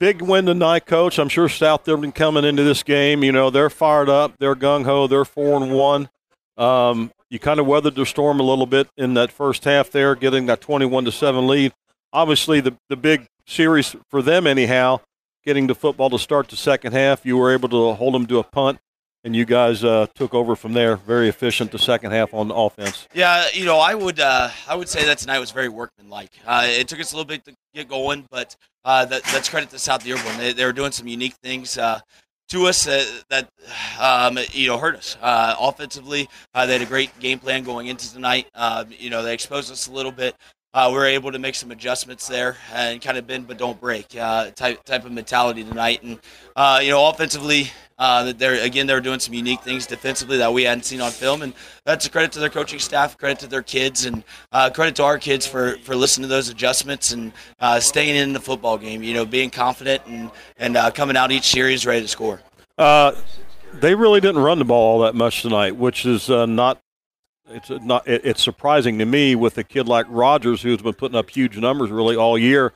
big win tonight, Coach. I'm sure South Dillon coming into this game, you know, they're fired up, they're gung ho, they're four and one. Um, you kind of weathered the storm a little bit in that first half there, getting that 21 to seven lead. Obviously, the the big series for them, anyhow, getting the football to start the second half. You were able to hold them to a punt and you guys uh, took over from there. Very efficient the second half on offense. Yeah, you know, I would uh, I would say that tonight was very workmanlike. Uh, it took us a little bit to get going, but uh, that, that's credit to South Dearborn. They, they were doing some unique things. Uh, to us uh, that um, you know hurt us offensively. they had a great game plan going into tonight. Um, you know they exposed us a little bit. We were able to make some adjustments there and kind of bend but don't break type type of mentality tonight. And you know offensively, uh, they're again they're doing some unique things defensively that we hadn't seen on film, and that's a credit to their coaching staff, credit to their kids, and uh, credit to our kids for, for listening to those adjustments and uh, staying in the football game. You know, being confident and and uh, coming out each series ready to score. Uh, they really didn't run the ball all that much tonight, which is uh, not. It's not. It's surprising to me with a kid like Rogers, who's been putting up huge numbers really all year.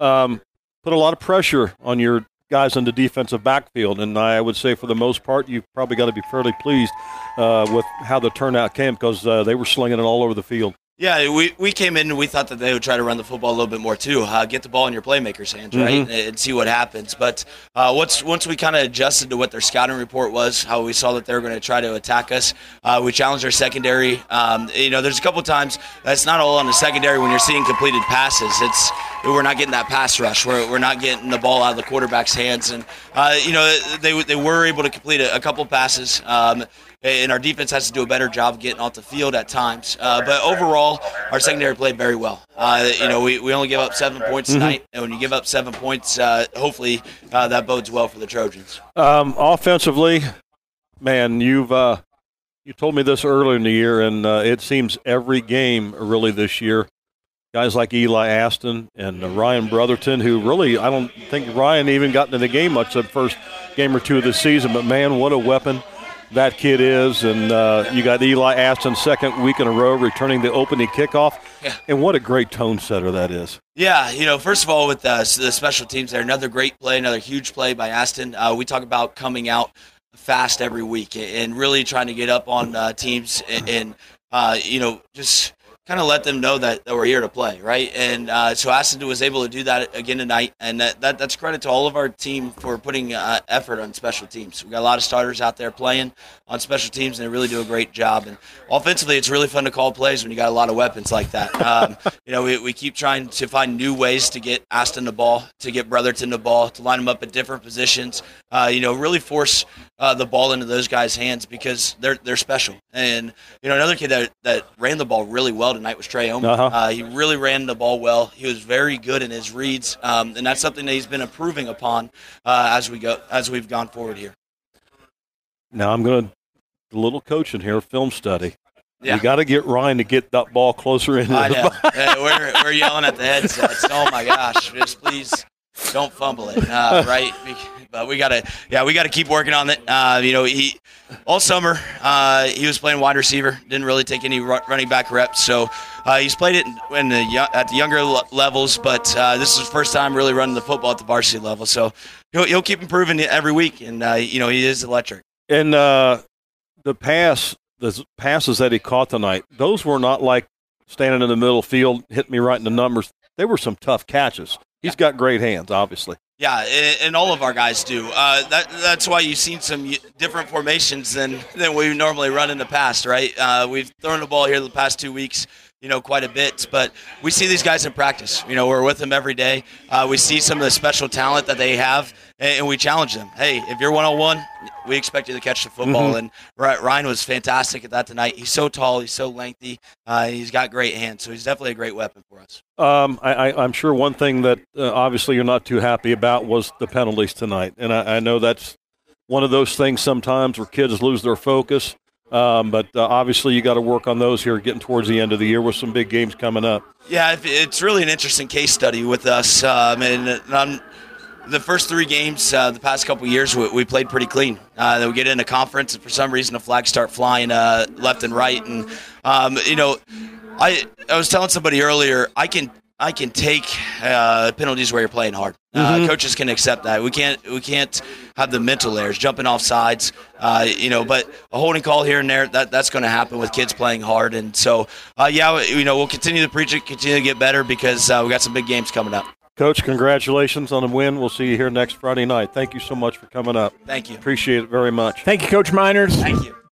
Um, put a lot of pressure on your guys in the defensive backfield. And I would say, for the most part, you've probably got to be fairly pleased uh, with how the turnout came because uh, they were slinging it all over the field. Yeah, we, we came in and we thought that they would try to run the football a little bit more too. Uh, get the ball in your playmakers' hands, right, mm-hmm. and, and, see what happens. But uh, once once we kind of adjusted to what their scouting report was, how we saw that they were going to try to attack us, uh, we challenged our secondary. Um, you know, there's a couple times that's not all on the secondary when you're seeing completed passes. It's we're not getting that pass rush. We're, we're not getting the ball out of the quarterback's hands, and uh, you know they they were able to complete a, a couple passes. Um, and our defense has to do a better job of getting off the field at times. Uh, but overall, our secondary played very well. Uh, you know, we, we only give up seven points mm-hmm. tonight, and when you give up seven points, uh, hopefully uh, that bodes well for the Trojans. Um, offensively, man, you've uh, you told me this earlier in the year, and uh, it seems every game really this year. Guys like Eli Aston and Ryan Brotherton, who really, I don't think Ryan even got into the game much the first game or two of the season, but man, what a weapon that kid is. And uh, you got Eli Aston second week in a row returning the opening kickoff. Yeah. And what a great tone setter that is. Yeah, you know, first of all, with uh, the special teams there, another great play, another huge play by Aston. Uh, we talk about coming out fast every week and really trying to get up on uh, teams and, and uh, you know, just kind of let them know that, that we're here to play, right? And uh, so Aston was able to do that again tonight, and that, that that's credit to all of our team for putting uh, effort on special teams. We got a lot of starters out there playing on special teams, and they really do a great job. And offensively, it's really fun to call plays when you got a lot of weapons like that. Um, you know, we, we keep trying to find new ways to get Aston the ball, to get Brotherton the ball, to line them up at different positions. Uh, you know, really force uh, the ball into those guys' hands because they're they're special. And you know, another kid that, that ran the ball really well tonight was Trey Oman. Uh-huh. Uh, he really ran the ball well. He was very good in his reads, um, and that's something that he's been improving upon uh, as we go as we've gone forward here. Now I'm going to a little coaching here, film study. Yeah. You got to get Ryan to get that ball closer in. I know. we're, we're yelling at the headsets. Oh my gosh! Just please don't fumble it, uh, right? But we gotta, yeah, we gotta keep working on it. Uh, you know, he all summer uh, he was playing wide receiver, didn't really take any running back reps, so uh, he's played it in the at the younger levels. But uh, this is his first time really running the football at the varsity level, so he'll, he'll keep improving every week, and uh, you know he is electric. And the pass, the passes that he caught tonight, those were not like standing in the middle field, hit me right in the numbers. They were some tough catches. He's got great hands, obviously. Yeah, and all of our guys do. Uh, that, that's why you've seen some different formations than, than we normally run in the past, right? Uh, we've thrown the ball here the past two weeks, you know, quite a bit, but we see these guys in practice. You know, we're with them every day. Uh, we see some of the special talent that they have, and we challenge them. Hey, if you're one on one, we expect you to catch the football. Mm-hmm. And Ryan was fantastic at that tonight. He's so tall, he's so lengthy, uh, he's got great hands, so he's definitely a great weapon for us. Um, I, am sure one thing that uh, obviously you're not too happy about was the penalties tonight, and I, I know that's one of those things sometimes where kids lose their focus. Um, but uh, obviously, you got to work on those here, getting towards the end of the year with some big games coming up. Yeah, it's really an interesting case study with us, um, and, I'm the first three games, uh, the past couple years, we, we, played pretty clean. Uh, we get into conference, and for some reason, the flags start flying uh, left and right. And um, you know, I I was telling somebody earlier, I can I can take uh, penalties where you're playing hard. Uh, Mhm. Coaches can accept that. We can't we can't have the mental errors, jumping off sides, uh, you know. But a holding call here and there that that's going to happen with kids playing hard. And so, uh, yeah, you know, we'll continue to preach it, continue to get better because uh, we got some big games coming up. Coach, congratulations on the win. We'll see you here next Friday night. Thank you so much for coming up. Thank you. Appreciate it very much. Thank you, Coach Miners. Thank you.